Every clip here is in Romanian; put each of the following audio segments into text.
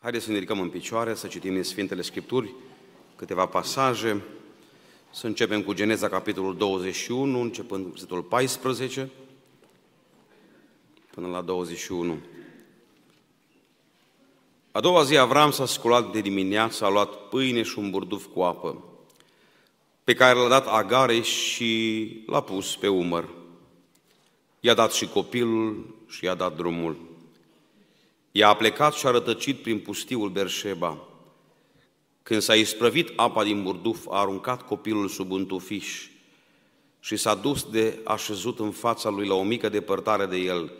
Haideți să ne ridicăm în picioare, să citim din Sfintele Scripturi câteva pasaje. Să începem cu Geneza, capitolul 21, începând cu versetul 14 până la 21. A doua zi Avram s-a sculat de dimineață, a luat pâine și un burduf cu apă, pe care l-a dat Agare și l-a pus pe umăr. I-a dat și copilul și i-a dat drumul. Ea a plecat și a rătăcit prin pustiul Berșeba. Când s-a isprăvit apa din burduf, a aruncat copilul sub un tufiș și s-a dus de așezut în fața lui la o mică depărtare de el,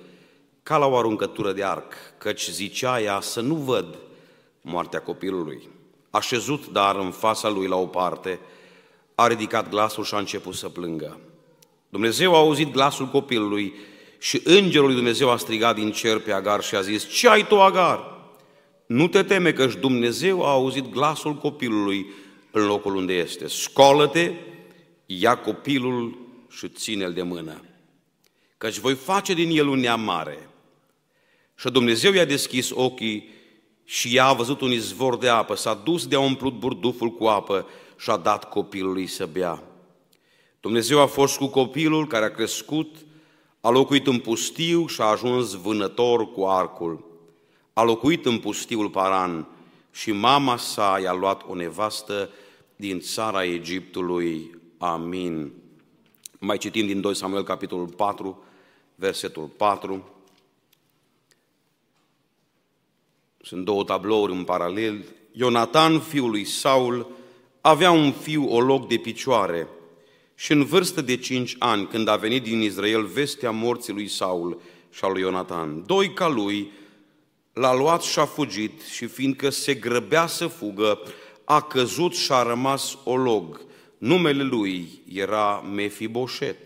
ca la o aruncătură de arc, căci zicea ea să nu văd moartea copilului. Așezut, dar în fața lui la o parte, a ridicat glasul și a început să plângă. Dumnezeu a auzit glasul copilului și îngerul lui Dumnezeu a strigat din cer pe Agar și a zis, ce ai tu, Agar? Nu te teme că Dumnezeu a auzit glasul copilului în locul unde este. Scolă-te, ia copilul și ține-l de mână, căci voi face din el un neam mare. Și Dumnezeu i-a deschis ochii și ea a văzut un izvor de apă, s-a dus de a umplut burduful cu apă și a dat copilului să bea. Dumnezeu a fost cu copilul care a crescut, a locuit în pustiu și a ajuns vânător cu arcul. A locuit în pustiul Paran și mama sa i-a luat o nevastă din țara Egiptului. Amin. Mai citim din 2 Samuel, capitolul 4, versetul 4. Sunt două tablouri în paralel. Ionatan, fiul lui Saul, avea un fiu o loc de picioare și în vârstă de cinci ani, când a venit din Israel vestea morții lui Saul și a lui Ionatan, doi ca lui l-a luat și a fugit și fiindcă se grăbea să fugă, a căzut și a rămas olog. Numele lui era Mefiboset.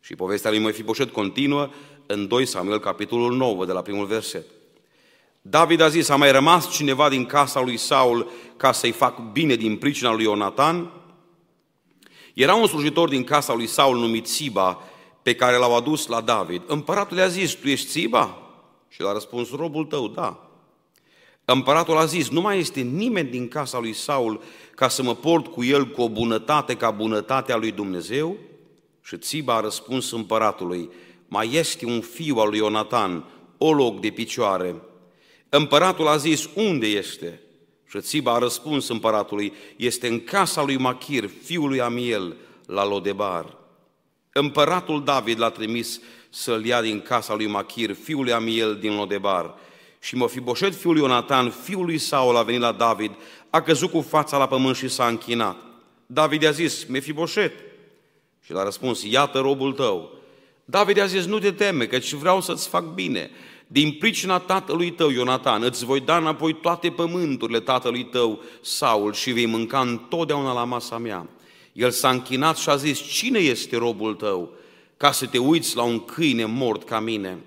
Și povestea lui Mefiboset continuă în 2 Samuel, capitolul 9, de la primul verset. David a zis, a mai rămas cineva din casa lui Saul ca să-i fac bine din pricina lui Ionatan? Era un slujitor din casa lui Saul numit Siba, pe care l-au adus la David. Împăratul i-a zis, tu ești Siba? Și l-a răspuns, robul tău, da. Împăratul a zis, nu mai este nimeni din casa lui Saul ca să mă port cu el cu o bunătate ca bunătatea lui Dumnezeu? Și Țiba a răspuns împăratului, mai este un fiu al lui Ionatan, o loc de picioare. Împăratul a zis, unde este? Și Țiba a răspuns împăratului, este în casa lui Machir, fiul lui Amiel, la Lodebar. Împăratul David l-a trimis să-l ia din casa lui Machir, fiul lui Amiel din Lodebar. Și Mofiboșet, fiul lui Ionatan, fiul lui Saul, a venit la David, a căzut cu fața la pământ și s-a închinat. David i-a zis, Mefiboșet. Și l-a răspuns, iată robul tău. David i-a zis, nu te teme, căci vreau să-ți fac bine. Din pricina tatălui tău, Ionatan, îți voi da înapoi toate pământurile tatălui tău, Saul, și vei mânca întotdeauna la masa mea. El s-a închinat și a zis, cine este robul tău, ca să te uiți la un câine mort ca mine?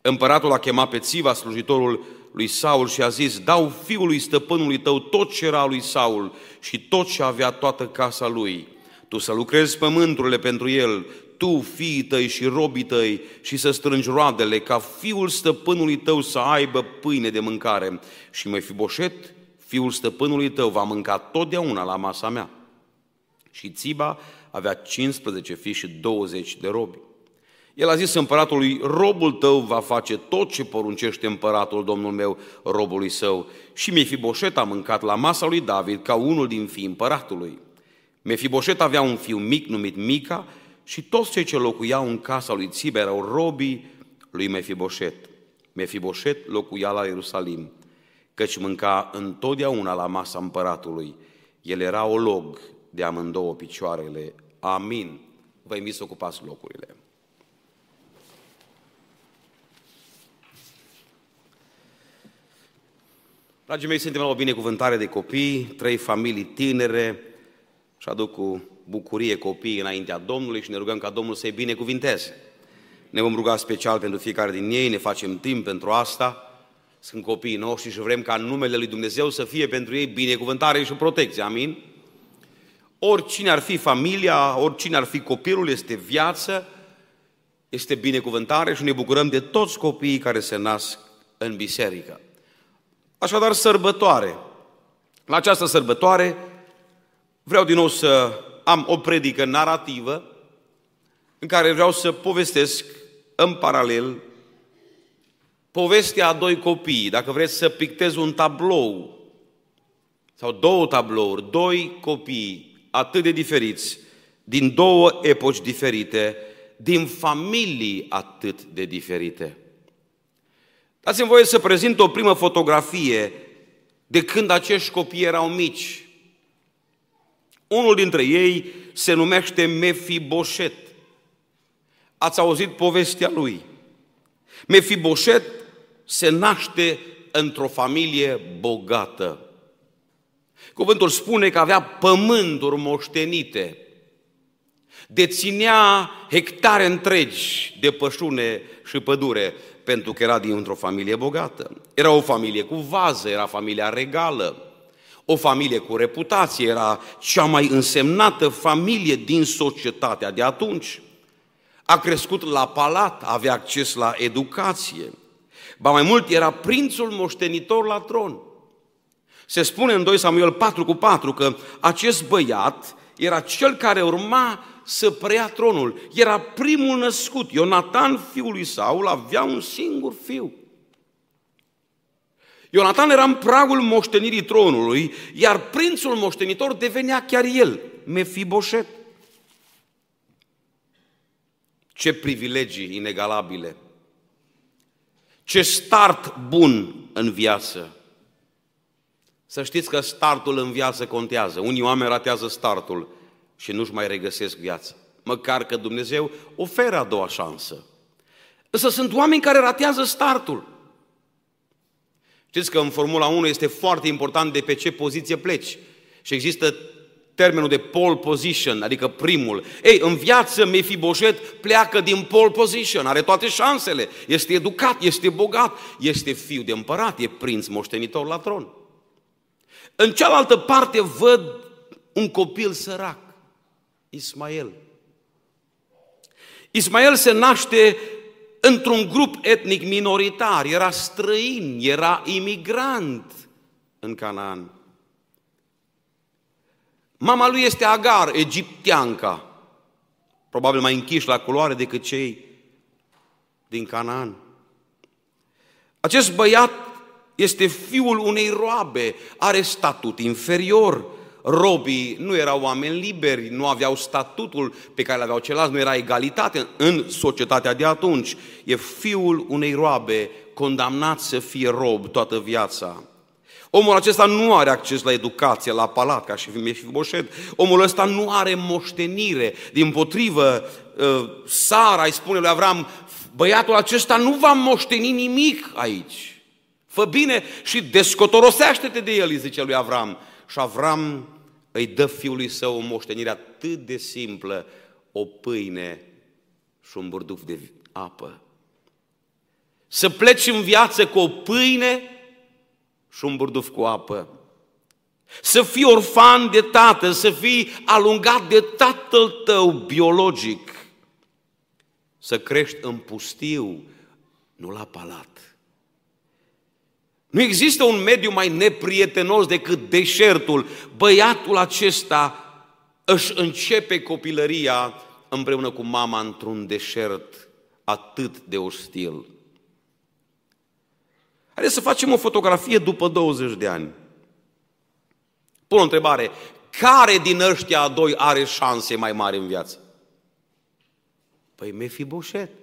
Împăratul a chemat pe Țiva, slujitorul lui Saul, și a zis, dau fiului stăpânului tău tot ce era lui Saul și tot ce avea toată casa lui. Tu să lucrezi pământurile pentru el, tu, fiii tăi și robii tăi și să strângi roadele, ca fiul stăpânului tău să aibă pâine de mâncare. Și mai fi boșet, fiul stăpânului tău va mânca totdeauna la masa mea. Și Țiba avea 15 fii și 20 de robi. El a zis împăratului, robul tău va face tot ce poruncește împăratul, domnul meu, robului său. Și Mefiboset a mâncat la masa lui David ca unul din fii împăratului. Mefiboset avea un fiu mic numit Mica și toți cei ce locuiau în casa lui Țiba erau robii lui Mefiboset. Mefiboset locuia la Ierusalim, căci mânca întotdeauna la masa împăratului. El era o log de amândouă picioarele. Amin. Vă invit să ocupați locurile. Dragii mei, suntem la o binecuvântare de copii, trei familii tinere și aduc cu bucurie copiii înaintea Domnului și ne rugăm ca Domnul să-i binecuvinteze. Ne vom ruga special pentru fiecare din ei, ne facem timp pentru asta. Sunt copiii noștri și vrem ca numele Lui Dumnezeu să fie pentru ei binecuvântare și protecție. Amin? Oricine ar fi familia, oricine ar fi copilul, este viață, este binecuvântare și ne bucurăm de toți copiii care se nasc în biserică. Așadar, sărbătoare. La această sărbătoare vreau din nou să am o predică narrativă în care vreau să povestesc în paralel povestea a doi copii. Dacă vreți să pictez un tablou sau două tablouri, doi copii atât de diferiți, din două epoci diferite, din familii atât de diferite. Dați-mi voie să prezint o primă fotografie de când acești copii erau mici. Unul dintre ei se numește Mefiboset. Ați auzit povestea lui. Mefiboset se naște într-o familie bogată. Cuvântul spune că avea pământuri moștenite, deținea hectare întregi de pășune și pădure, pentru că era dintr-o familie bogată. Era o familie cu vază, era familia regală, o familie cu reputație, era cea mai însemnată familie din societatea de atunci. A crescut la palat, avea acces la educație. Ba mai mult, era prințul moștenitor la tron. Se spune în 2 Samuel 4 cu 4 că acest băiat era cel care urma să preia tronul. Era primul născut. Ionatan, fiul lui Saul, avea un singur fiu. Ionatan era în pragul moștenirii tronului, iar prințul moștenitor devenea chiar el, Mefiboset. Ce privilegii inegalabile! Ce start bun în viață! Să știți că startul în viață contează. Unii oameni ratează startul și nu-și mai regăsesc viața. Măcar că Dumnezeu oferă a doua șansă. Însă sunt oameni care ratează startul. Știți că în Formula 1 este foarte important de pe ce poziție pleci. Și există termenul de pole position, adică primul. Ei, în viață Mefiboset pleacă din pole position, are toate șansele, este educat, este bogat, este fiu de împărat, e prinț moștenitor la tron. În cealaltă parte văd un copil sărac, Ismael. Ismael se naște într-un grup etnic minoritar, era străin, era imigrant în Canaan. Mama lui este Agar, egipteanca, probabil mai închiși la culoare decât cei din Canaan. Acest băiat este fiul unei roabe, are statut inferior. Robii nu erau oameni liberi, nu aveau statutul pe care îl aveau ceilalți, nu era egalitate în societatea de atunci. E fiul unei roabe, condamnat să fie rob toată viața. Omul acesta nu are acces la educație, la palat, ca și Mefiboset. Omul ăsta nu are moștenire. Din potrivă, ă, Sara îi spune lui Avram, băiatul acesta nu va moșteni nimic aici. Fă bine și descotorosește-te de el, îi zice lui Avram. Și Avram îi dă fiului său o moștenire atât de simplă, o pâine și un burduf de apă. Să pleci în viață cu o pâine și un burduf cu apă. Să fii orfan de tată, să fii alungat de tatăl tău biologic. Să crești în pustiu, nu la palat. Nu există un mediu mai neprietenos decât deșertul. Băiatul acesta își începe copilăria împreună cu mama într-un deșert atât de ostil. Haideți să facem o fotografie după 20 de ani. Pun o întrebare. Care din ăștia doi are șanse mai mari în viață? Păi Mefiboset. 100%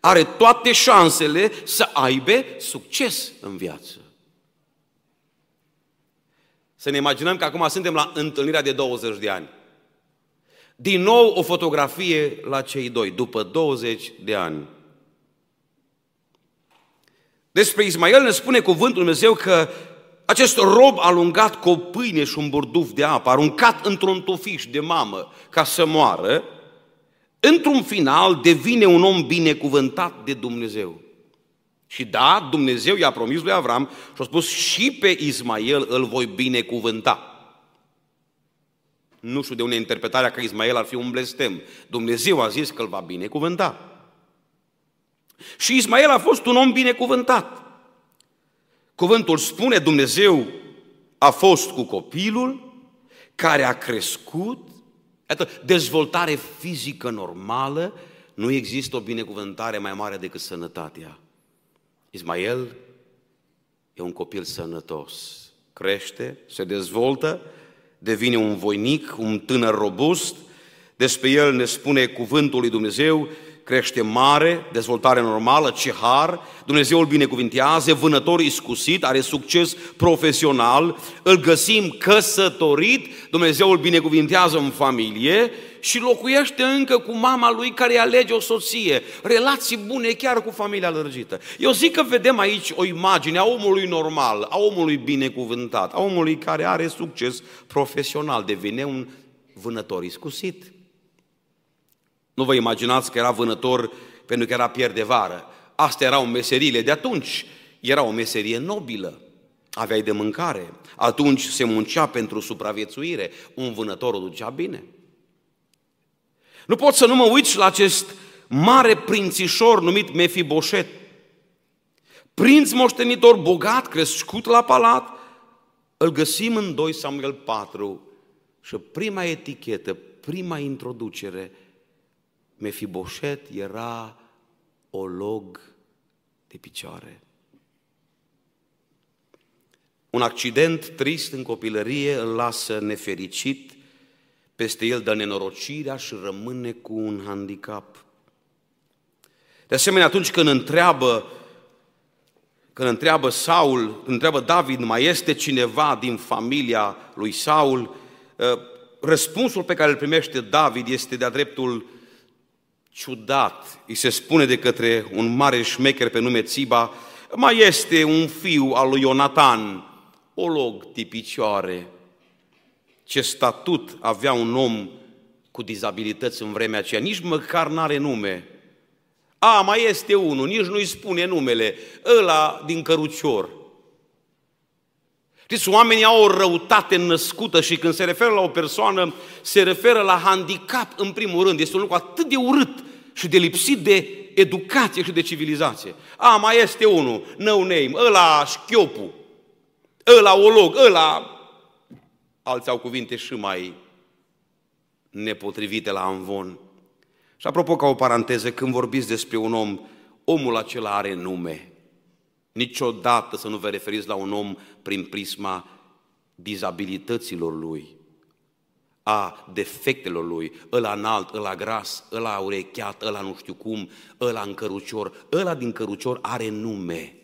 are toate șansele să aibă succes în viață. Să ne imaginăm că acum suntem la întâlnirea de 20 de ani. Din nou o fotografie la cei doi, după 20 de ani. Despre Ismael ne spune cuvântul Dumnezeu că acest rob alungat cu o pâine și un burduf de apă, aruncat într-un tufiș de mamă ca să moară, într-un final devine un om binecuvântat de Dumnezeu. Și da, Dumnezeu i-a promis lui Avram și a spus și pe Ismael îl voi binecuvânta. Nu știu de unde interpretarea că Ismael ar fi un blestem. Dumnezeu a zis că îl va binecuvânta. Și Ismael a fost un om binecuvântat. Cuvântul spune, Dumnezeu a fost cu copilul care a crescut, Iată, dezvoltare fizică normală, nu există o binecuvântare mai mare decât sănătatea. Ismael e un copil sănătos, crește, se dezvoltă, devine un voinic, un tânăr robust, despre el ne spune cuvântul lui Dumnezeu crește mare, dezvoltare normală, ce har, Dumnezeu îl binecuvintează, vânător iscusit, are succes profesional, îl găsim căsătorit, Dumnezeu îl binecuvintează în familie și locuiește încă cu mama lui care alege o soție. Relații bune chiar cu familia lărgită. Eu zic că vedem aici o imagine a omului normal, a omului binecuvântat, a omului care are succes profesional, devine un vânător iscusit. Nu vă imaginați că era vânător pentru că era pier de vară. Astea erau meserile de atunci. Era o meserie nobilă. Aveai de mâncare. Atunci se muncea pentru supraviețuire. Un vânător o ducea bine. Nu pot să nu mă uit la acest mare prințișor numit Mefiboset. Prinț moștenitor bogat, crescut la palat, îl găsim în 2 Samuel 4 și prima etichetă, prima introducere – Mefiboset era o log de picioare. Un accident trist în copilărie îl lasă nefericit, peste el dă nenorocirea și rămâne cu un handicap. De asemenea, atunci când întreabă, când întreabă Saul, când întreabă David, mai este cineva din familia lui Saul, ă, răspunsul pe care îl primește David este de-a dreptul ciudat, îi se spune de către un mare șmecher pe nume Țiba, mai este un fiu al lui Ionatan, o log de picioare. Ce statut avea un om cu dizabilități în vremea aceea, nici măcar n-are nume. A, mai este unul, nici nu-i spune numele, ăla din cărucior. Știți, oamenii au o răutate născută și când se referă la o persoană, se referă la handicap în primul rând. Este un lucru atât de urât și de lipsit de educație și de civilizație. A, mai este unul, no name, ăla șchiopu, ăla olog, ăla... Alții au cuvinte și mai nepotrivite la amvon. Și apropo, ca o paranteză, când vorbiți despre un om, omul acela are nume. Niciodată să nu vă referiți la un om prin prisma dizabilităților lui a defectelor lui, ăla înalt, ăla gras, ăla urecheat, ăla nu știu cum, ăla în cărucior, ăla din cărucior are nume.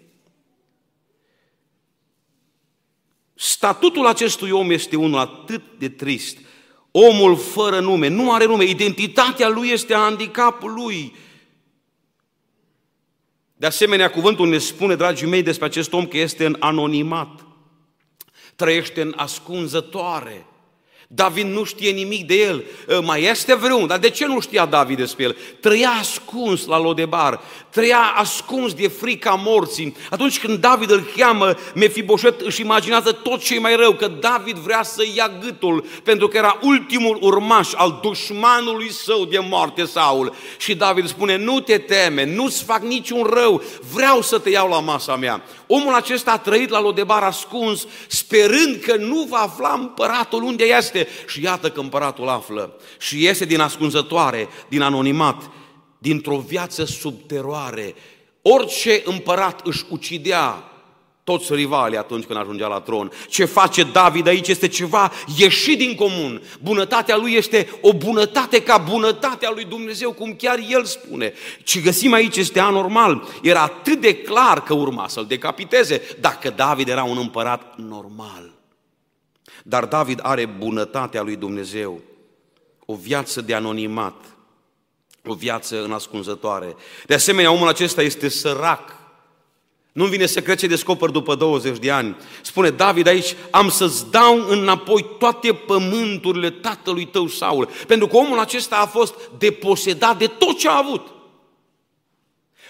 Statutul acestui om este unul atât de trist. Omul fără nume, nu are nume, identitatea lui este handicapul lui. De asemenea, cuvântul ne spune, dragii mei, despre acest om că este în anonimat, trăiește în ascunzătoare. David nu știe nimic de el. Ă, mai este vreun, dar de ce nu știa David despre el? Trăia ascuns la Lodebar, trăia ascuns de frica morții. Atunci când David îl cheamă, Mefiboset își imaginează tot ce mai rău, că David vrea să ia gâtul, pentru că era ultimul urmaș al dușmanului său de moarte, Saul. Și David spune, nu te teme, nu-ți fac niciun rău, vreau să te iau la masa mea. Omul acesta a trăit la Lodebar ascuns, sperând că nu va afla împăratul unde este. Și iată că împăratul află și iese din ascunzătoare, din anonimat, dintr-o viață sub teroare. Orice împărat își ucidea toți rivalii atunci când ajungea la tron. Ce face David aici este ceva ieșit din comun. Bunătatea lui este o bunătate ca bunătatea lui Dumnezeu, cum chiar el spune. Ce găsim aici este anormal. Era atât de clar că urma să-l decapiteze, dacă David era un împărat normal. Dar David are bunătatea lui Dumnezeu, o viață de anonimat, o viață în ascunzătoare. De asemenea, omul acesta este sărac, nu vine să cred ce descoper după 20 de ani. Spune David aici, am să-ți dau înapoi toate pământurile tatălui tău Saul. Pentru că omul acesta a fost deposedat de tot ce a avut.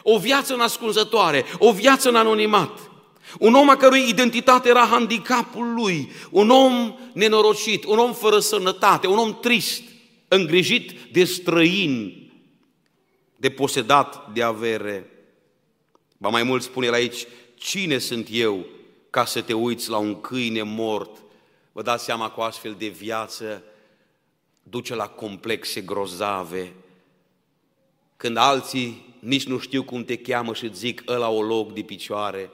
O viață ascunzătoare, o viață în anonimat. Un om a cărui identitate era handicapul lui, un om nenorocit, un om fără sănătate, un om trist, îngrijit de străini, deposedat de avere. Ba mai mult spune el aici, cine sunt eu ca să te uiți la un câine mort? Vă dați seama că o astfel de viață duce la complexe grozave, când alții nici nu știu cum te cheamă și îți zic ăla o loc de picioare,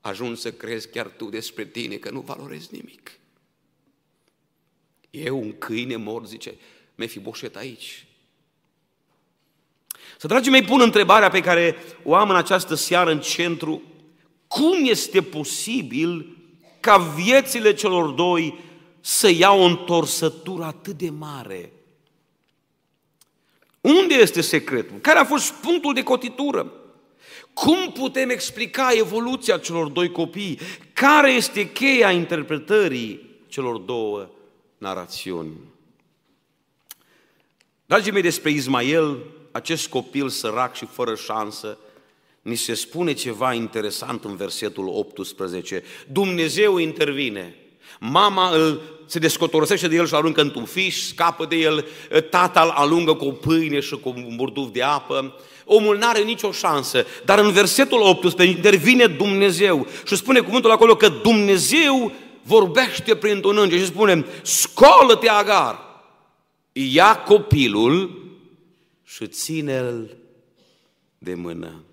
ajungi să crezi chiar tu despre tine că nu valorezi nimic. Eu, un câine mort, zice, Mefiboset aici. Să, dragii mei, pun întrebarea pe care o am în această seară în centru. Cum este posibil ca viețile celor doi să ia o întorsătură atât de mare? Unde este secretul? Care a fost punctul de cotitură? Cum putem explica evoluția celor doi copii? Care este cheia interpretării celor două narațiuni? Dragii mei, despre Ismael, acest copil sărac și fără șansă, ni se spune ceva interesant în versetul 18. Dumnezeu intervine. Mama îl se descotorosește de el și aruncă într-un fiș, scapă de el, tata îl alungă cu o pâine și cu un burduf de apă. Omul nu are nicio șansă, dar în versetul 18 intervine Dumnezeu și spune cuvântul acolo că Dumnezeu vorbește prin un înger și spune, scolă-te Agar, ia copilul și ține-l de mână.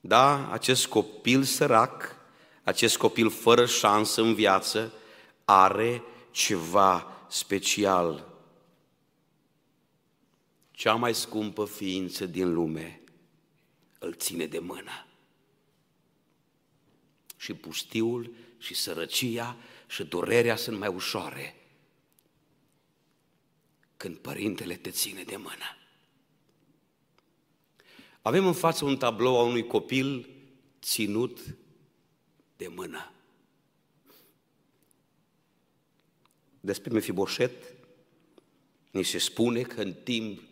Da, acest copil sărac, acest copil fără șansă în viață, are ceva special. Cea mai scumpă ființă din lume îl ține de mână. Și pustiul și sărăcia și durerea sunt mai ușoare când părintele te ține de mână. Avem în față un tablou a unui copil ținut de mână. Despre Mefiboset ni se spune că în timp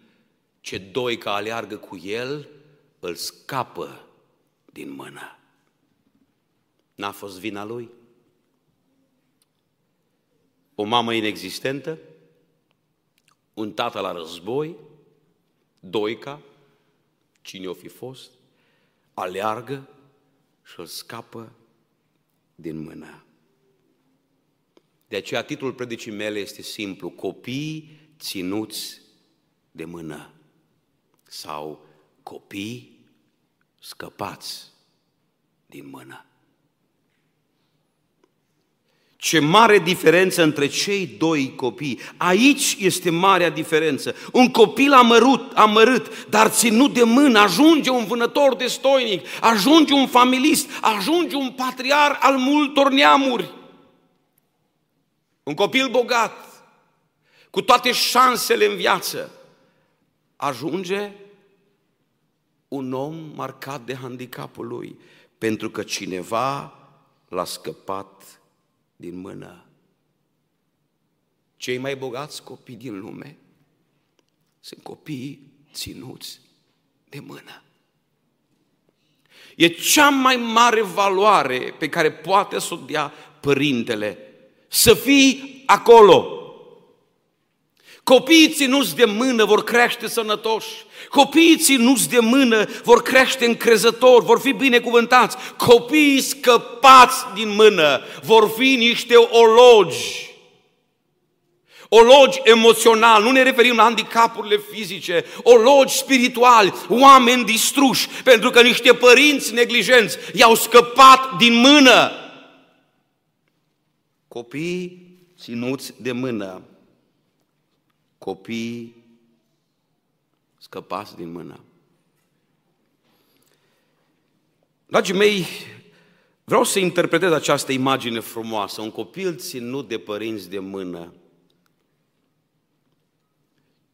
ce doi ca aleargă cu el, îl scapă din mână. N-a fost vina lui? O mamă inexistentă? Un tată la război? Doica? Cine o fi fost? Aleargă și îl scapă din mână. De aceea titlul predicii mele este simplu, copii ținuți de mână sau copii scăpați din mână. Ce mare diferență între cei doi copii. Aici este marea diferență. Un copil amărut, amărât, dar ținut de mână, ajunge un vânător de stoinic, ajunge un familist, ajunge un patriar al multor neamuri. Un copil bogat, cu toate șansele în viață, ajunge un om marcat de handicapul lui, pentru că cineva l-a scăpat din mână. Cei mai bogați copii din lume sunt copii ținuți de mână. E cea mai mare valoare pe care poate să o dea părintele. Să fii acolo. Copiii ținuți de mână vor crește sănătoși. Copiii ținuți de mână vor crește încrezători, vor fi binecuvântați. Copiii scăpați din mână vor fi niște ologi. Ologi emoțional, nu ne referim la handicapurile fizice, ologi spirituali, oameni distruși, pentru că niște părinți neglijenți i-au scăpat din mână. Copiii ținuți de mână copiii scăpați din mână. Dragii mei, vreau să interpretez această imagine frumoasă, un copil ținut de părinți de mână.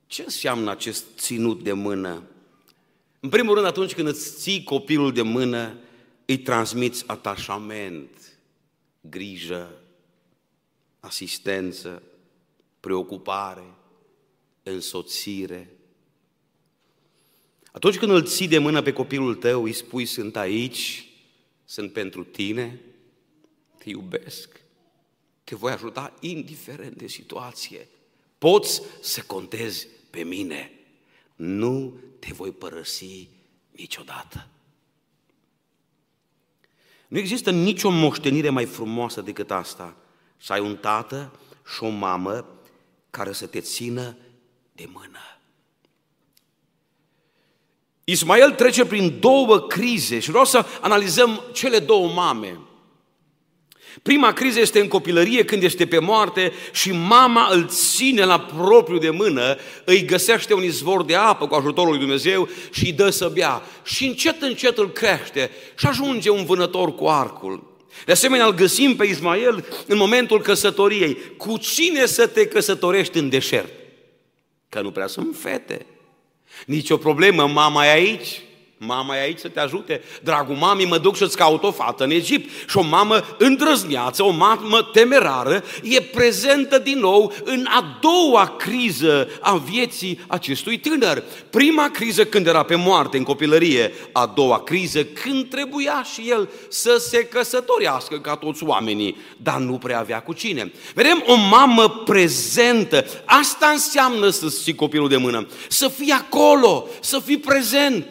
Ce înseamnă acest ținut de mână? În primul rând, atunci când îți ții copilul de mână, îi transmiți atașament, grijă, asistență, preocupare însoțire. Atunci când îl ții de mână pe copilul tău, îi spui, sunt aici, sunt pentru tine, te iubesc, te voi ajuta indiferent de situație. Poți să contezi pe mine. Nu te voi părăsi Niciodată. Nu există nicio moștenire mai frumoasă decât asta. Să ai un tată și o mamă care să te țină de mână. Ismael trece prin două crize și vreau să analizăm cele două mame. Prima criză este în copilărie când este pe moarte și mama îl ține la propriu de mână, îi găsește un izvor de apă cu ajutorul lui Dumnezeu și îi dă să bea. Și încet, încet îl crește și ajunge un vânător cu arcul. De asemenea, îl găsim pe Ismael în momentul căsătoriei. Cu cine să te căsătorești în deșert? Că nu prea sunt fete. Nici o problemă, mama e aici, Mama e aici să te ajute. Dragul mami, mă duc să-ți caut o fată în Egipt. Și o mamă îndrăzneață, o mamă temerară, e prezentă din nou în a doua criză a vieții acestui tânăr. Prima criză când era pe moarte în copilărie, a doua criză când trebuia și el să se căsătorească ca toți oamenii, dar nu prea avea cu cine. Vedem o mamă prezentă. Asta înseamnă să ții copilul de mână. Să fii acolo, să fii prezent.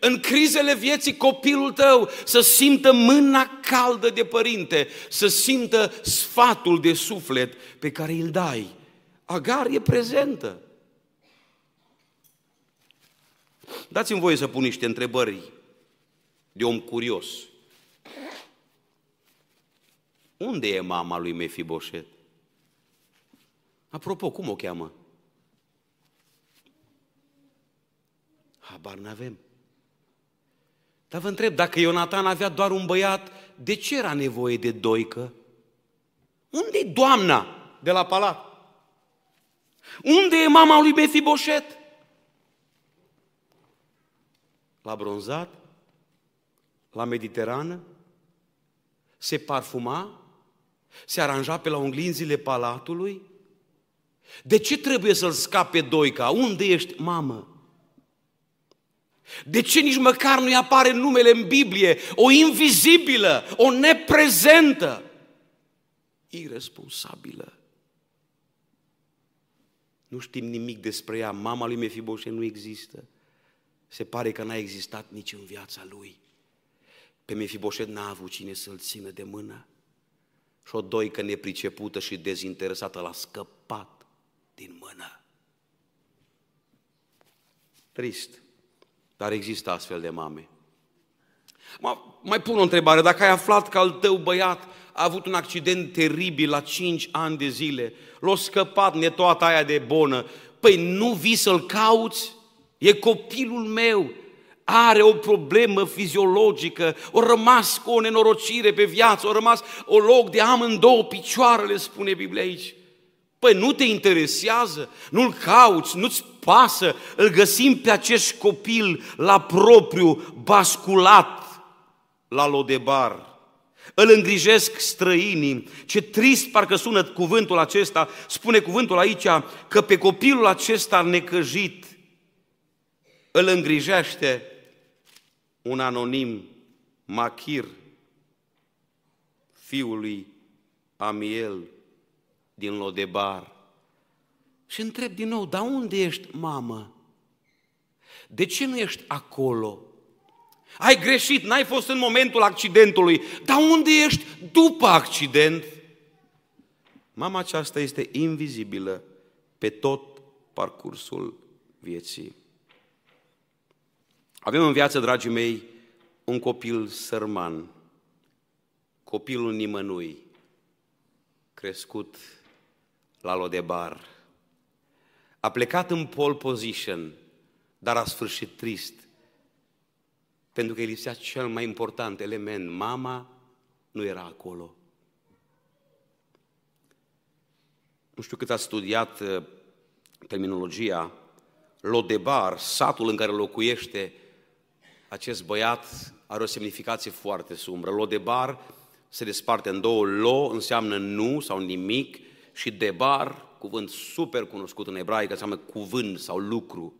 În crizele vieții copilul tău să simtă mâna caldă de părinte, să simtă sfatul de suflet pe care îl dai. Agar e prezentă. Dați-mi voie să pun niște întrebări de om curios. Unde e mama lui Mefiboset? Apropo, cum o cheamă? Habar n-avem. Dar vă întreb, dacă Ionatan avea doar un băiat, de ce era nevoie de doică? unde e doamna de la palat? Unde e mama lui Mefiboset? La bronzat? La Mediterană? Se parfuma? Se aranja pe la unglinzile palatului? De ce trebuie să-l scape Doica? Unde ești, mamă? De ce nici măcar nu-i apare numele în Biblie? O invizibilă, o neprezentă, irresponsabilă. Nu știm nimic despre ea. Mama lui Mefiboșe nu există. Se pare că n-a existat nici în viața lui. Pe Mefiboșet n-a avut cine să-l țină de mână. Și o doică nepricepută și dezinteresată l-a scăpat din mână. Trist. Dar există astfel de mame. Mai pun o întrebare. Dacă ai aflat că al tău băiat a avut un accident teribil la 5 ani de zile, l-a scăpat netoata aia de bonă, păi nu vii să-l cauți? E copilul meu, are o problemă fiziologică, o rămas cu o nenorocire pe viață, o rămas o loc de amândouă picioarele, spune Biblia aici. Păi nu te interesează, nu-l cauți, nu-ți pasă, îl găsim pe acest copil la propriu, basculat la Lodebar. Îl îngrijesc străinii. Ce trist parcă sună cuvântul acesta, spune cuvântul aici că pe copilul acesta necăjit îl îngrijește un anonim Machir, fiul lui Amiel din Lodebar. Și întreb din nou, dar unde ești, mamă? De ce nu ești acolo? Ai greșit, n-ai fost în momentul accidentului, dar unde ești după accident? Mama aceasta este invizibilă pe tot parcursul vieții. Avem în viață, dragii mei, un copil sărman, copilul nimănui, crescut la Lodebar. A plecat în pole position, dar a sfârșit trist. Pentru că îi lipsea cel mai important element. Mama nu era acolo. Nu știu cât a studiat uh, terminologia, Lodebar, satul în care locuiește acest băiat, are o semnificație foarte sumbră. Lodebar se desparte în două. Lo înseamnă nu sau nimic și debar, cuvânt super cunoscut în ebraică, înseamnă cuvânt sau lucru.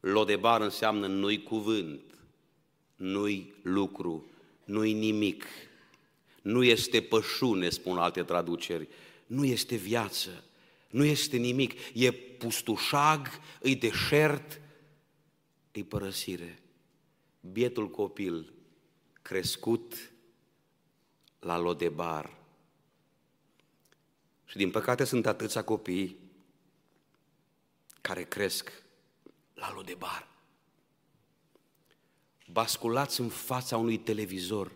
Lodebar înseamnă nu-i cuvânt, nu-i lucru, nu-i nimic. Nu este pășune, spun alte traduceri, nu este viață, nu este nimic, e pustușag, îi deșert, e părăsire. Bietul copil crescut la Lodebar. Și din păcate sunt atâția copii care cresc la Lodebar. Basculați în fața unui televizor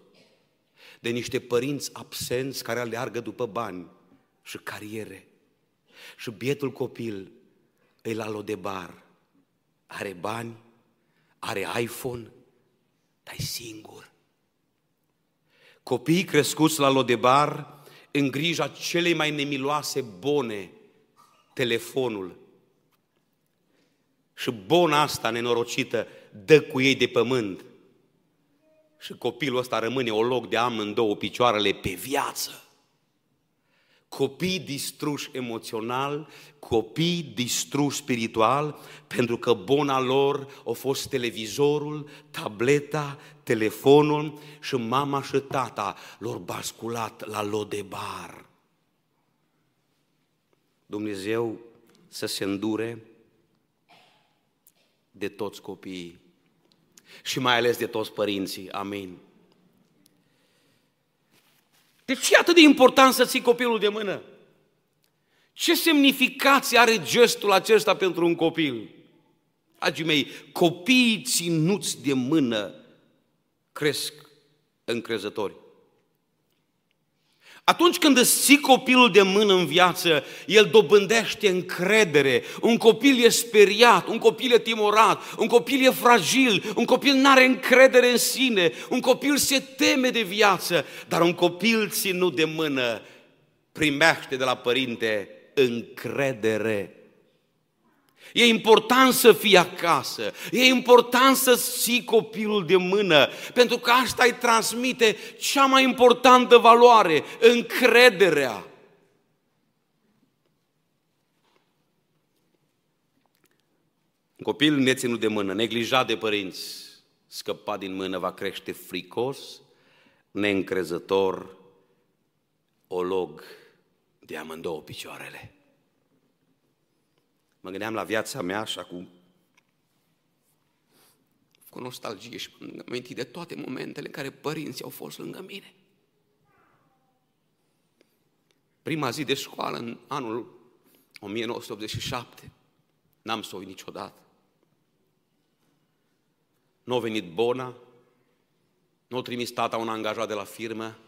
de niște părinți absenți care aleargă după bani și cariere. Și bietul copil îi la Lodebar. Are bani, are iPhone, dar e singur. Copiii crescuți la Lodebar în grija celei mai nemiloase bone, telefonul. Și bona asta nenorocită dă cu ei de pământ. Și copilul ăsta rămâne o loc de am în două picioarele pe viață. Copii distruși emoțional, copii distruși spiritual, pentru că bona lor a fost televizorul, tableta, telefonul și mama și tata lor basculat la lodebar. Dumnezeu să se îndure de toți copiii și mai ales de toți părinții. Amin. De ce e atât de important să ții copilul de mână? Ce semnificație are gestul acesta pentru un copil? Dragii mei, copiii ținuți de mână cresc încrezători. Atunci când îți ții copilul de mână în viață, el dobândește încredere. Un copil e speriat, un copil e timorat, un copil e fragil, un copil nu are încredere în sine, un copil se teme de viață, dar un copil ținut de mână primește de la părinte încredere. E important să fii acasă, e important să ții copilul de mână, pentru că asta îi transmite cea mai importantă valoare, încrederea. Un copil neținut de mână, neglijat de părinți, scăpat din mână, va crește fricos, neîncrezător, olog de amândouă picioarele. Mă gândeam la viața mea și acum cu nostalgie și mă aminti de toate momentele în care părinții au fost lângă mine. Prima zi de școală în anul 1987, n-am să o niciodată. Nu a venit Bona, nu a trimis tata un angajat de la firmă,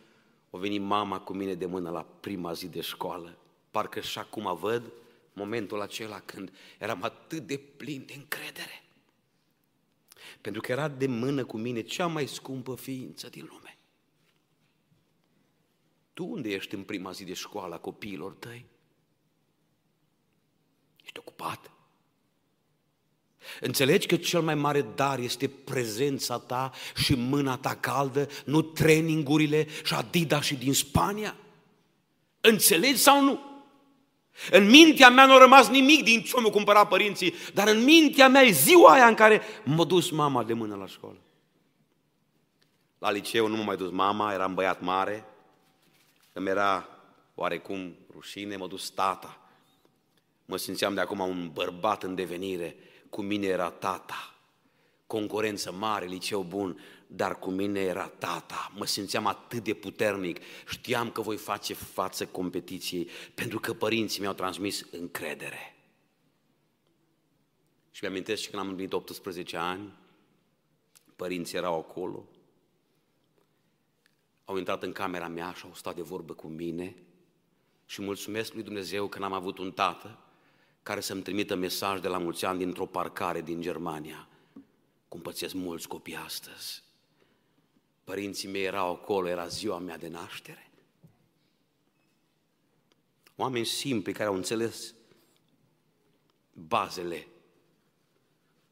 a venit mama cu mine de mână la prima zi de școală. Parcă și acum văd momentul acela când eram atât de plin de încredere. Pentru că era de mână cu mine cea mai scumpă ființă din lume. Tu unde ești în prima zi de școală a copiilor tăi? Ești ocupat? Înțelegi că cel mai mare dar este prezența ta și mâna ta caldă, nu trainingurile și Adidas și din Spania? Înțelegi sau nu? În mintea mea nu a rămas nimic din ce mi-au cumpărat părinții, dar în mintea mea e ziua aia în care m-a dus mama de mână la școală. La liceu nu m-a mai dus mama, eram băiat mare, îmi era oarecum rușine, m-a dus tata. Mă simțeam de acum un bărbat în devenire, cu mine era tata. Concurență mare, liceu bun, dar cu mine era tata, mă simțeam atât de puternic, știam că voi face față competiției, pentru că părinții mi-au transmis încredere. Și mi-amintesc și când am împlinit 18 ani, părinții erau acolo, au intrat în camera mea și au stat de vorbă cu mine și mulțumesc lui Dumnezeu că n-am avut un tată care să-mi trimită mesaj de la mulți ani dintr-o parcare din Germania, cum pățesc mulți copii astăzi. Părinții mei erau acolo, era ziua mea de naștere. Oameni simpli care au înțeles bazele.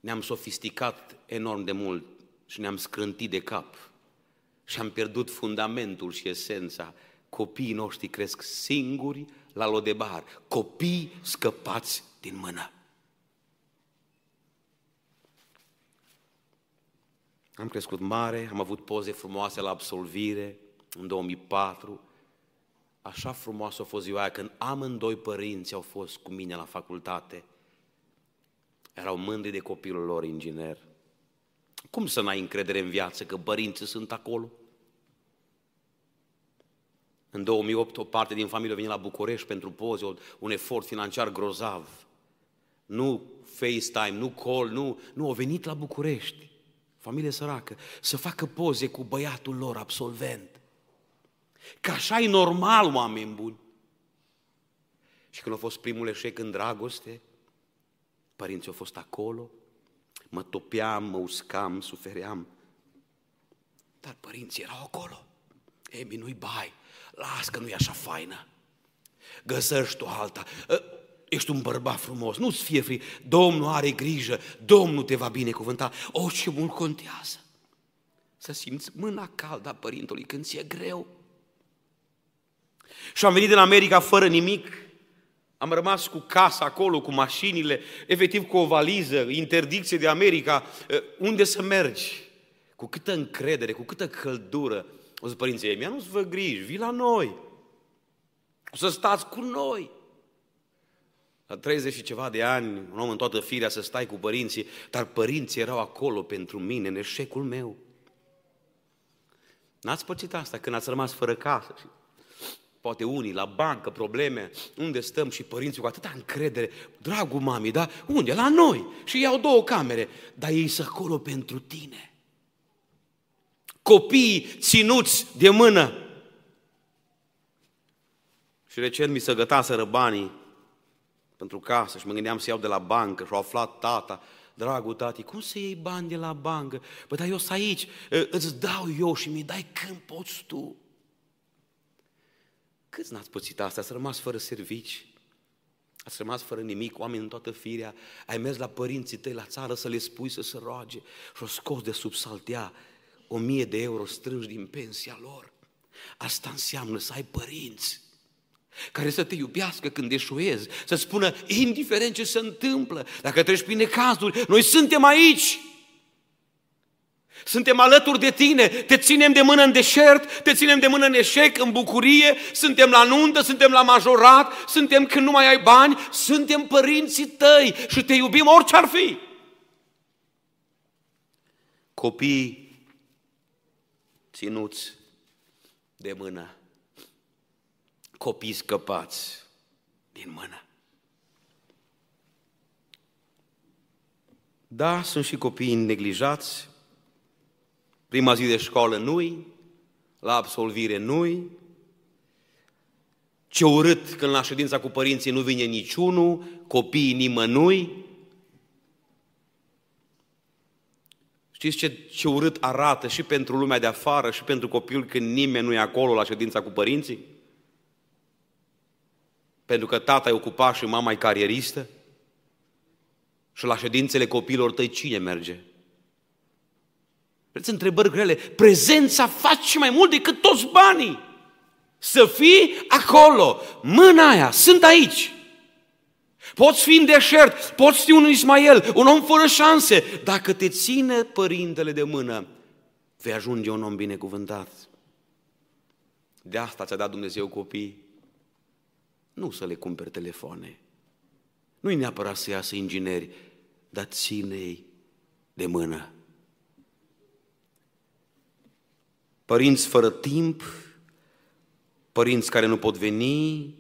Ne-am sofisticat enorm de mult și ne-am scrântit de cap și am pierdut fundamentul și esența. Copiii noștri cresc singuri la lodebar, copii scăpați din mână. Am crescut mare, am avut poze frumoase la absolvire în 2004. Așa frumoasă a fost ziua aia când amândoi părinți au fost cu mine la facultate. Erau mândri de copilul lor inginer. Cum să n-ai încredere în viață că părinții sunt acolo? În 2008, o parte din familie a venit la București pentru poze, un efort financiar grozav. Nu FaceTime, nu call, nu, nu, au venit la București, familie săracă, să facă poze cu băiatul lor absolvent. Că așa e normal, oameni buni. Și când a fost primul eșec în dragoste, părinții au fost acolo, mă topeam, mă uscam, sufeream. Dar părinții erau acolo. Emi, nu-i bai, las că nu e așa faină. Găsești o alta. Ă, ești un bărbat frumos, nu-ți fie fri. Domnul are grijă, Domnul te va binecuvânta. O, ce mult contează. Să simți mâna caldă a părintului când ți-e greu. Și am venit din America fără nimic, am rămas cu casa acolo, cu mașinile, efectiv cu o valiză, interdicție de America. Eh, unde să mergi? Cu câtă încredere, cu câtă căldură. O să părinții ei, nu-ți vă griji, vii la noi. O să stați cu noi. La 30 și ceva de ani, un om în toată firea să stai cu părinții, dar părinții erau acolo pentru mine, în eșecul meu. N-ați pățit asta când ați rămas fără casă și poate unii la bancă, probleme, unde stăm și părinții cu atâta încredere, dragul mami, da? Unde? La noi. Și iau două camere, dar ei sunt acolo pentru tine. Copiii ținuți de mână. Și recent mi se gătaseră banii pentru casă și mă gândeam să iau de la bancă și au aflat tata, dragul tati, cum să iei bani de la bancă? Păi, dar eu sunt aici, îți dau eu și mi dai când poți tu. Câți n-ați pățit asta? Ați rămas fără servici? Ați rămas fără nimic, oameni în toată firea, ai mers la părinții tăi la țară să le spui să se roage și o scos de sub saltea o mie de euro strângi din pensia lor. Asta înseamnă să ai părinți care să te iubească când eșuezi, să spună, indiferent ce se întâmplă, dacă treci prin necazuri, noi suntem aici. Suntem alături de tine, te ținem de mână în deșert, te ținem de mână în eșec, în bucurie, suntem la nuntă, suntem la majorat, suntem când nu mai ai bani, suntem părinții tăi și te iubim orice ar fi. Copii ținuți de mână, copii scăpați din mână. Da, sunt și copii neglijați, Prima zi de școală nu-i, la absolvire nu-i, ce urât când la ședința cu părinții nu vine niciunul, copiii nimănui. Știți ce, ce urât arată și pentru lumea de afară și pentru copilul când nimeni nu e acolo la ședința cu părinții? Pentru că tata e ocupat și mama e carieristă? Și la ședințele copiilor tăi cine merge? Vreți întrebări grele? Prezența face mai mult decât toți banii. Să fii acolo, mâna aia, sunt aici. Poți fi în deșert, poți fi un Ismael, un om fără șanse. Dacă te ține părintele de mână, vei ajunge un om binecuvântat. De asta ți-a dat Dumnezeu copii. Nu să le cumperi telefoane. Nu-i neapărat să iasă ingineri, dar ține-i de mână. părinți fără timp, părinți care nu pot veni,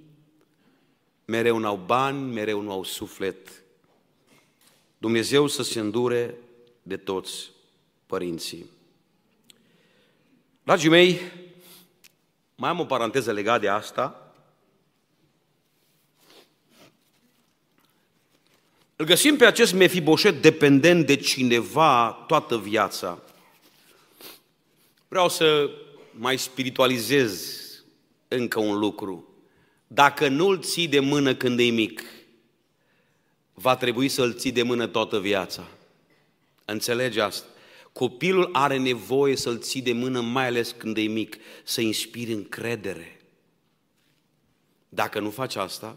mereu nu au bani, mereu nu au suflet. Dumnezeu să se îndure de toți părinții. Dragii mei, mai am o paranteză legată de asta. Îl găsim pe acest mefiboșet dependent de cineva toată viața. Vreau să mai spiritualizez încă un lucru. Dacă nu-l ții de mână când e mic, va trebui să-l ții de mână toată viața. Înțelegi asta? Copilul are nevoie să-l ții de mână, mai ales când e mic, să inspiri încredere. Dacă nu faci asta,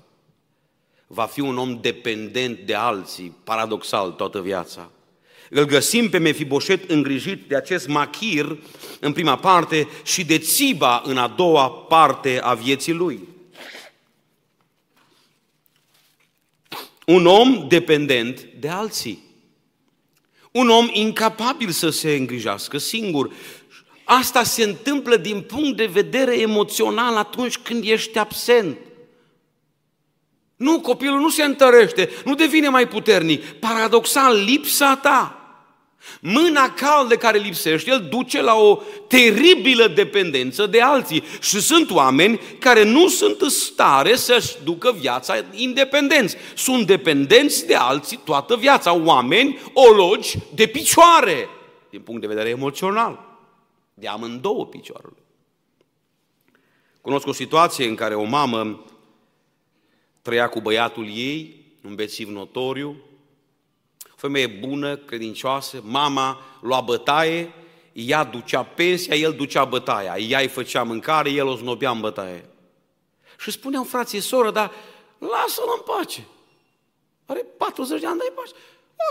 va fi un om dependent de alții, paradoxal, toată viața. Îl găsim pe Mefiboșet îngrijit de acest machir în prima parte și de Țiba în a doua parte a vieții lui. Un om dependent de alții. Un om incapabil să se îngrijească singur. Asta se întâmplă din punct de vedere emoțional atunci când ești absent. Nu, copilul nu se întărește, nu devine mai puternic. Paradoxal, lipsa ta Mâna caldă care lipsește, el duce la o teribilă dependență de alții. Și sunt oameni care nu sunt în stare să-și ducă viața independenți. Sunt dependenți de alții toată viața. Oameni ologi de picioare, din punct de vedere emoțional. De amândouă picioarele. Cunosc o situație în care o mamă trăia cu băiatul ei, un bețiv notoriu, femeie bună, credincioasă, mama lua bătaie, ea ducea pensia, el ducea bătaia, ea îi făcea mâncare, el o znobea în bătaie. Și spuneau frații, soră, dar lasă-l în pace. Are 40 de ani, dai pace.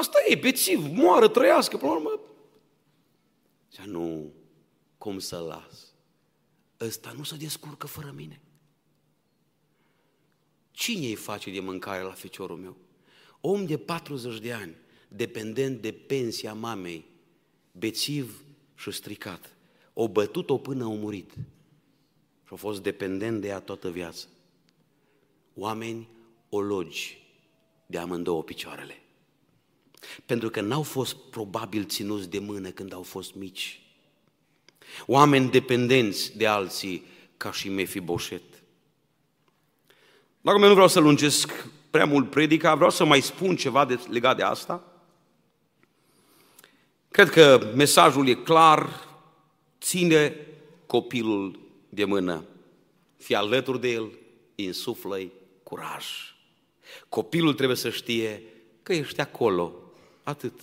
Asta e, bețiv, moară, trăiască, până la urmă. Zicea, nu, cum să las? Ăsta nu se descurcă fără mine. Cine îi face de mâncare la feciorul meu? Om de 40 de ani, dependent de pensia mamei, bețiv și stricat. O bătut-o până a murit. Și a fost dependent de ea toată viața. Oameni ologi de amândouă picioarele. Pentru că n-au fost probabil ținuți de mână când au fost mici. Oameni dependenți de alții ca și Mefiboset. Dacă nu vreau să lungesc prea mult predica, vreau să mai spun ceva de, legat de asta. Cred că mesajul e clar, ține copilul de mână, fii alături de el, insuflă curaj. Copilul trebuie să știe că ești acolo, atât.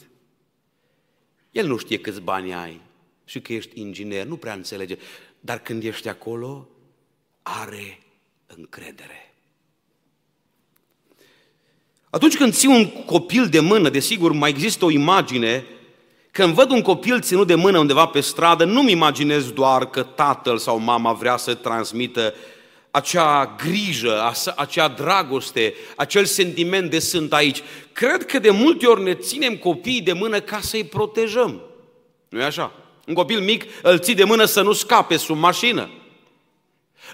El nu știe câți bani ai și că ești inginer, nu prea înțelege, dar când ești acolo, are încredere. Atunci când ții un copil de mână, desigur, mai există o imagine când văd un copil ținut de mână undeva pe stradă, nu-mi imaginez doar că tatăl sau mama vrea să transmită acea grijă, acea dragoste, acel sentiment de sunt aici. Cred că de multe ori ne ținem copiii de mână ca să-i protejăm. nu e așa? Un copil mic îl ții de mână să nu scape sub mașină.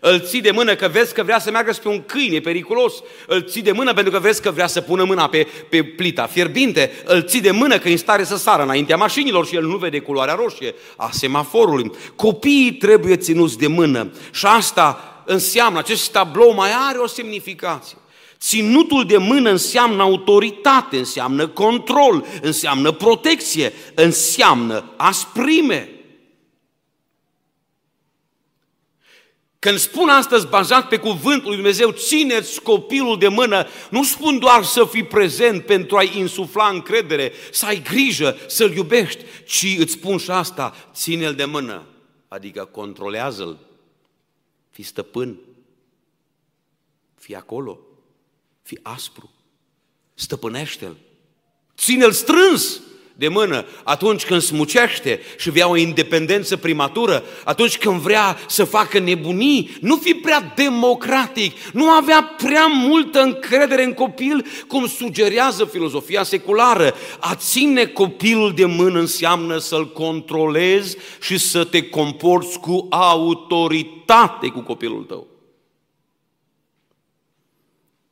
Îl ții de mână că vezi că vrea să meargă spre un câine periculos. Îl ții de mână pentru că vezi că vrea să pună mâna pe, pe plita fierbinte. Îl ții de mână că e în stare să sară înaintea mașinilor și el nu vede culoarea roșie a semaforului. Copiii trebuie ținuți de mână și asta înseamnă, acest tablou mai are o semnificație. Ținutul de mână înseamnă autoritate, înseamnă control, înseamnă protecție, înseamnă asprime. Când spun astăzi, bazat pe cuvântul lui Dumnezeu, țineți copilul de mână, nu spun doar să fii prezent pentru a-i insufla încredere, să ai grijă, să-l iubești, ci îți spun și asta, ține-l de mână, adică controlează-l, fii stăpân, fii acolo, fii aspru, stăpânește-l, ține-l strâns, de mână atunci când smucește și vrea o independență primatură, atunci când vrea să facă nebunii, nu fi prea democratic, nu avea prea multă încredere în copil, cum sugerează filozofia seculară. A ține copilul de mână înseamnă să-l controlezi și să te comporți cu autoritate cu copilul tău.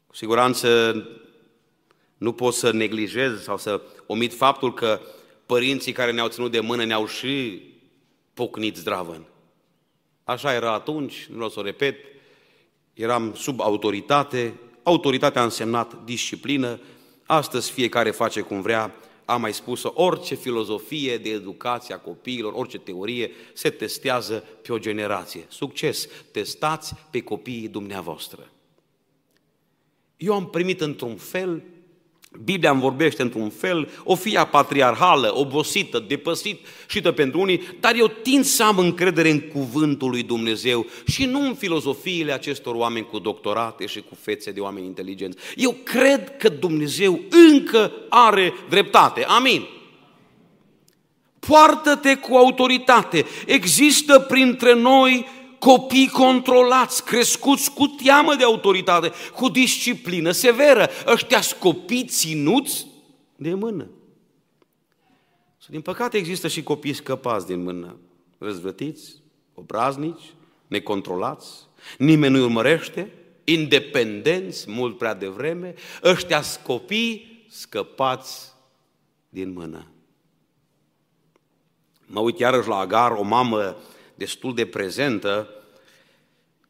Cu siguranță nu poți să neglijezi sau să omit faptul că părinții care ne-au ținut de mână ne-au și pocnit zdravăn. Așa era atunci, nu vreau să o repet, eram sub autoritate, autoritatea a însemnat disciplină, astăzi fiecare face cum vrea, am mai spus-o, orice filozofie de educație a copiilor, orice teorie, se testează pe o generație. Succes! Testați pe copiii dumneavoastră. Eu am primit într-un fel Biblia îmi vorbește într-un fel, o fie patriarhală, obosită, depăsită pentru unii, dar eu tind să am încredere în cuvântul lui Dumnezeu și nu în filozofiile acestor oameni cu doctorate și cu fețe de oameni inteligenți. Eu cred că Dumnezeu încă are dreptate. Amin. Poartă-te cu autoritate. Există printre noi copii controlați, crescuți cu teamă de autoritate, cu disciplină severă. Ăștia copii ținuți de mână. Și din păcate există și copii scăpați din mână, răzvătiți, obraznici, necontrolați, nimeni nu-i urmărește, independenți mult prea devreme, ăștia copii scăpați din mână. Mă uit iarăși la Agar, o mamă destul de prezentă,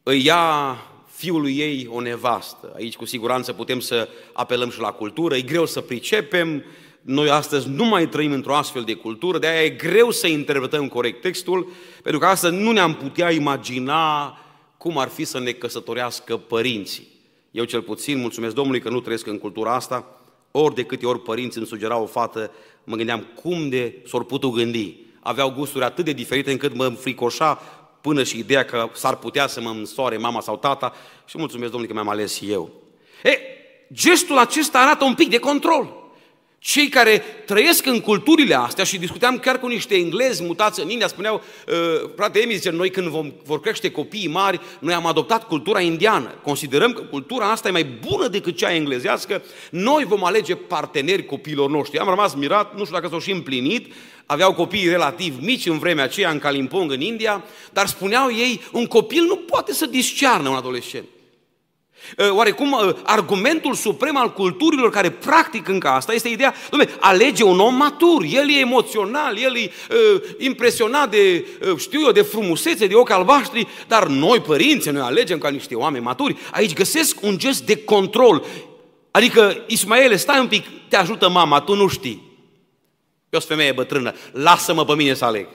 îi ia fiului ei o nevastă. Aici cu siguranță putem să apelăm și la cultură, e greu să pricepem, noi astăzi nu mai trăim într-o astfel de cultură, de aia e greu să interpretăm corect textul, pentru că astăzi nu ne-am putea imagina cum ar fi să ne căsătorească părinții. Eu cel puțin, mulțumesc Domnului că nu trăiesc în cultura asta, ori de câte ori părinții îmi sugerau o fată, mă gândeam cum de s-or putut gândi. Aveau gusturi atât de diferite încât mă fricoșa până și ideea că s-ar putea să mă însoare mama sau tata și mulțumesc Domnului că mi-am ales eu. E, gestul acesta arată un pic de control. Cei care trăiesc în culturile astea și discuteam chiar cu niște englezi mutați în India, spuneau, uh, frate Emi, zice, noi când vom, vor crește copiii mari, noi am adoptat cultura indiană. Considerăm că cultura asta e mai bună decât cea englezească. Noi vom alege parteneri copiilor noștri. Am rămas mirat, nu știu dacă s-au și împlinit, aveau copii relativ mici în vremea aceea în Kalimpong, în India, dar spuneau ei, un copil nu poate să discearnă un adolescent. Ă, oarecum ă, argumentul suprem al culturilor care practic încă asta este ideea, dom'le, alege un om matur, el e emoțional, el e uh, impresionat de, uh, știu eu, de frumusețe, de ochi albaștri, dar noi, părinții, noi alegem ca niște oameni maturi. Aici găsesc un gest de control. Adică, Ismaele, stai un pic, te ajută mama, tu nu știi. Eu sunt femeie bătrână, lasă-mă pe mine să aleg.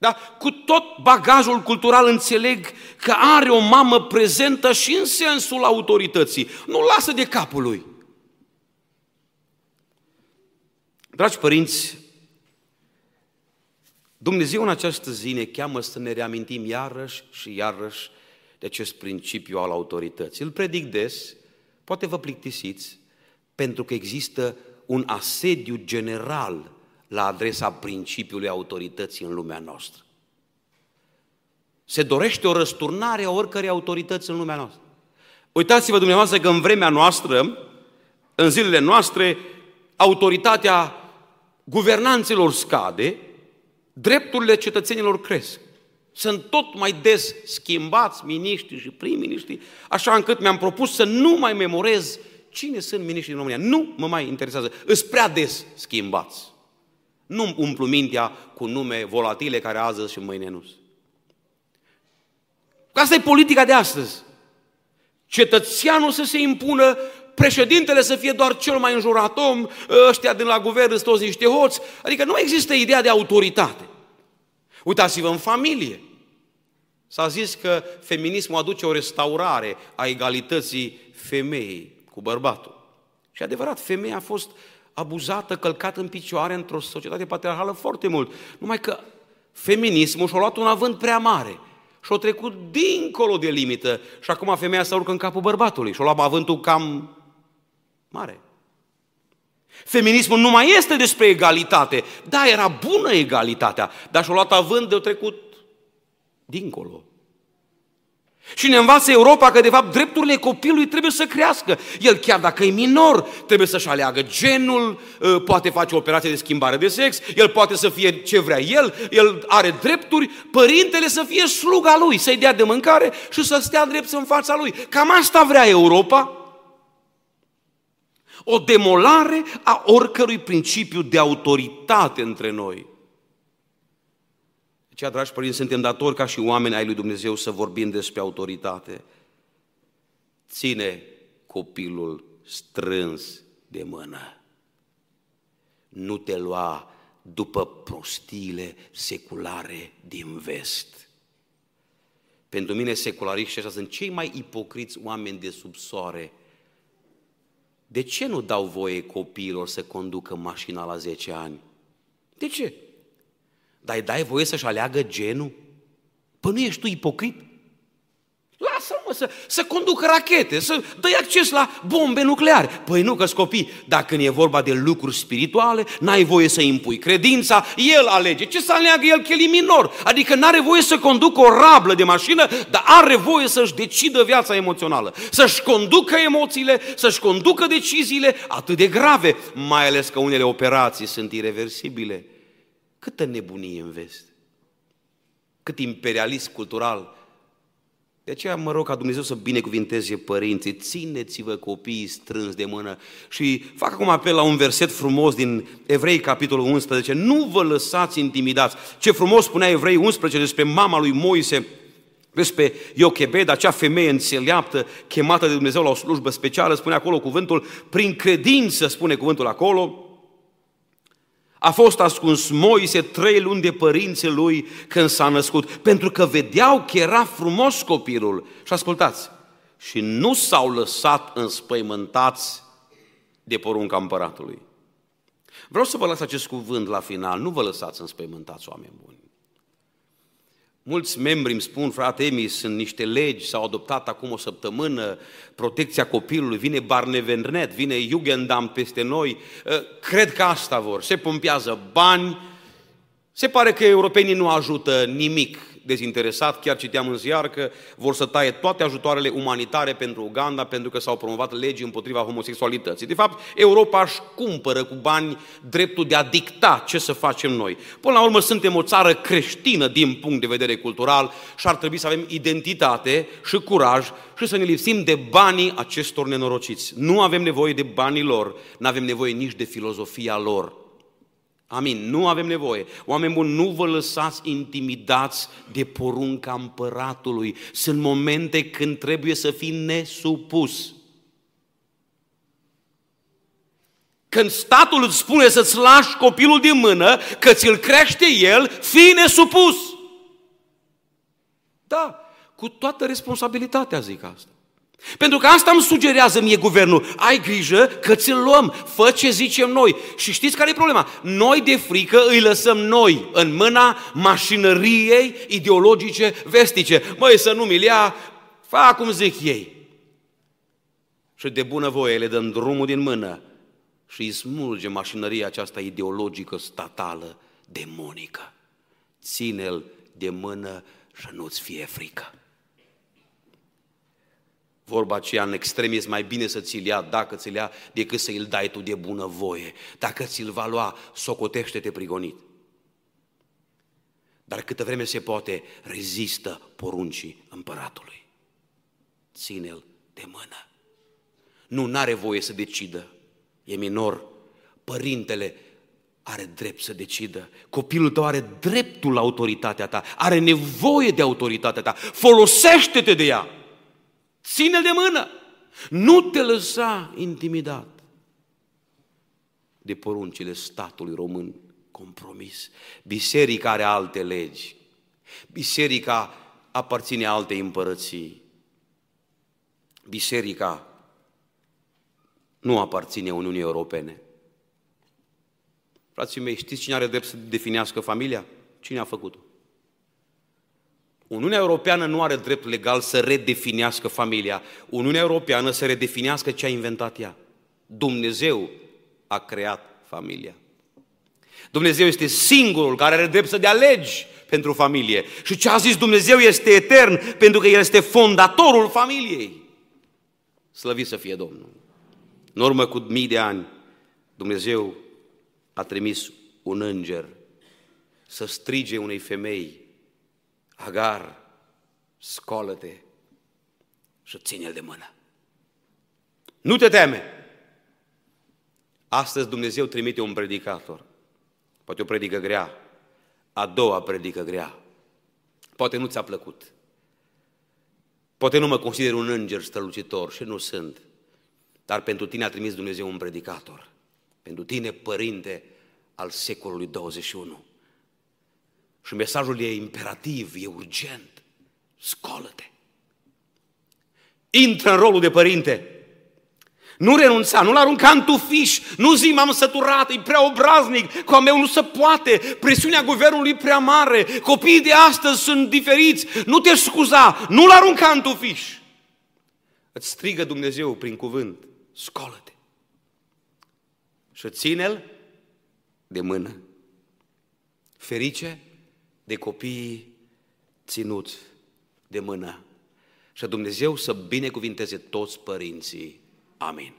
Da? Cu tot bagajul cultural înțeleg că are o mamă prezentă și în sensul autorității. Nu lasă de capul lui. Dragi părinți, Dumnezeu în această zi ne cheamă să ne reamintim iarăși și iarăși de acest principiu al autorității. Îl predic des, poate vă plictisiți, pentru că există un asediu general la adresa principiului autorității în lumea noastră. Se dorește o răsturnare a oricărei autorități în lumea noastră. Uitați-vă dumneavoastră că în vremea noastră, în zilele noastre, autoritatea guvernanților scade, drepturile cetățenilor cresc. Sunt tot mai des schimbați miniștri și prim-miniștri, așa încât mi-am propus să nu mai memorez cine sunt miniștrii din România. Nu mă mai interesează. Îs prea des schimbați. Nu umplu mintea cu nume volatile care azi și mâine nu sunt. Asta e politica de astăzi. Cetățeanul să se impună, președintele să fie doar cel mai înjurat om, ăștia din la guvern sunt toți niște hoți. Adică nu există ideea de autoritate. Uitați-vă în familie. S-a zis că feminismul aduce o restaurare a egalității femeii cu bărbatul. Și adevărat, femeia a fost abuzată, călcată în picioare într-o societate patriarhală foarte mult. Numai că feminismul și-a luat un avânt prea mare și-a trecut dincolo de limită și acum femeia să urcă în capul bărbatului și-a luat avântul cam mare. Feminismul nu mai este despre egalitate. Da, era bună egalitatea, dar și-a luat avânt de trecut dincolo. Și ne învață Europa că, de fapt, drepturile copilului trebuie să crească. El, chiar dacă e minor, trebuie să-și aleagă genul, ă, poate face o operație de schimbare de sex, el poate să fie ce vrea el, el are drepturi, părintele să fie sluga lui, să-i dea de mâncare și să stea drept în fața lui. Cam asta vrea Europa. O demolare a oricărui principiu de autoritate între noi aceea, dragi părinți, suntem datori ca și oameni ai lui Dumnezeu să vorbim despre autoritate. Ține copilul strâns de mână. Nu te lua după prostiile seculare din vest. Pentru mine seculariștii ăștia sunt cei mai ipocriți oameni de sub soare. De ce nu dau voie copiilor să conducă mașina la 10 ani? De ce? Dar îi dai voie să-și aleagă genul? Păi nu ești tu ipocrit? Lasă lasă mă să, să conducă rachete, să dă acces la bombe nucleare. Păi nu, că copii, dacă e vorba de lucruri spirituale, n-ai voie să impui credința, el alege. Ce să aleagă el că minor? Adică n-are voie să conducă o rablă de mașină, dar are voie să-și decidă viața emoțională, să-și conducă emoțiile, să-și conducă deciziile atât de grave, mai ales că unele operații sunt irreversibile. Câtă nebunie în vest, cât imperialism cultural. De aceea mă rog ca Dumnezeu să binecuvinteze părinții, țineți-vă copiii strâns de mână. Și fac acum apel la un verset frumos din Evrei, capitolul 11, nu vă lăsați intimidați. Ce frumos spunea Evrei 11 despre mama lui Moise, despre Iochebed, acea femeie înțeleaptă, chemată de Dumnezeu la o slujbă specială, spune acolo cuvântul, prin credință, spune cuvântul acolo, a fost ascuns Moise trei luni de părinții lui când s-a născut, pentru că vedeau că era frumos copilul. Și ascultați, și nu s-au lăsat înspăimântați de porunca împăratului. Vreau să vă las acest cuvânt la final, nu vă lăsați înspăimântați, oameni buni. Mulți membri îmi spun, frate Emi, sunt niște legi, s-au adoptat acum o săptămână, protecția copilului, vine Barnevernet, vine Jugendamt peste noi. Ă, cred că asta vor. Se pompează bani. Se pare că europenii nu ajută nimic dezinteresat, chiar citeam în ziar că vor să taie toate ajutoarele umanitare pentru Uganda pentru că s-au promovat legi împotriva homosexualității. De fapt, Europa își cumpără cu bani dreptul de a dicta ce să facem noi. Până la urmă, suntem o țară creștină din punct de vedere cultural și ar trebui să avem identitate și curaj și să ne lipsim de banii acestor nenorociți. Nu avem nevoie de banii lor, nu avem nevoie nici de filozofia lor. Amin. Nu avem nevoie. Oameni buni, nu vă lăsați intimidați de porunca împăratului. Sunt momente când trebuie să fii nesupus. Când statul îți spune să-ți lași copilul din mână, că ți-l crește el, fii nesupus. Da, cu toată responsabilitatea zic asta. Pentru că asta îmi sugerează mie guvernul. Ai grijă că ți-l luăm, fă ce zicem noi. Și știți care e problema? Noi de frică îi lăsăm noi în mâna mașinăriei ideologice vestice. Măi, să nu mi ia, fac cum zic ei. Și de bunăvoie le dăm drumul din mână și îi smulge mașinăria aceasta ideologică, statală, demonică. Ține-l de mână și nu-ți fie frică. Vorba aceea în extremism, mai bine să ți-l ia dacă ți-l ia decât să îl dai tu de bună voie. Dacă ți-l va lua, socotește-te prigonit. Dar câtă vreme se poate, rezistă poruncii împăratului. Ține-l de mână. Nu, n-are voie să decidă. E minor. Părintele are drept să decidă. Copilul tău are dreptul la autoritatea ta. Are nevoie de autoritatea ta. Folosește-te de ea. Ține de mână. Nu te lăsa intimidat de poruncile statului român compromis. Biserica are alte legi. Biserica aparține alte împărății. Biserica nu aparține Uniunii Europene. Frații mei, știți cine are drept să definească familia? Cine a făcut-o? Uniunea Europeană nu are drept legal să redefinească familia. Uniunea Europeană să redefinească ce a inventat ea. Dumnezeu a creat familia. Dumnezeu este singurul care are drept să dea legi pentru familie. Și ce a zis Dumnezeu este etern, pentru că El este fondatorul familiei. Slăvit să fie Domnul. În urmă cu mii de ani, Dumnezeu a trimis un înger să strige unei femei Agar, scoală-te și ține-l de mână. Nu te teme! Astăzi Dumnezeu trimite un predicator. Poate o predică grea, a doua predică grea. Poate nu ți-a plăcut. Poate nu mă consider un înger strălucitor și nu sunt. Dar pentru tine a trimis Dumnezeu un predicator. Pentru tine, părinte al secolului 21. Și mesajul e imperativ, e urgent. Scolă-te. Intră în rolul de părinte. Nu renunța, nu-l arunca în tufiș, nu zi m-am săturat, e prea obraznic, cu a meu nu se poate, presiunea guvernului e prea mare, copiii de astăzi sunt diferiți, nu te scuza, nu-l arunca în tufiș. îți strigă Dumnezeu prin cuvânt, scolă-te și ține-l de mână. Ferice de copiii ținuți de mână. Și Dumnezeu să binecuvinteze toți părinții. Amin.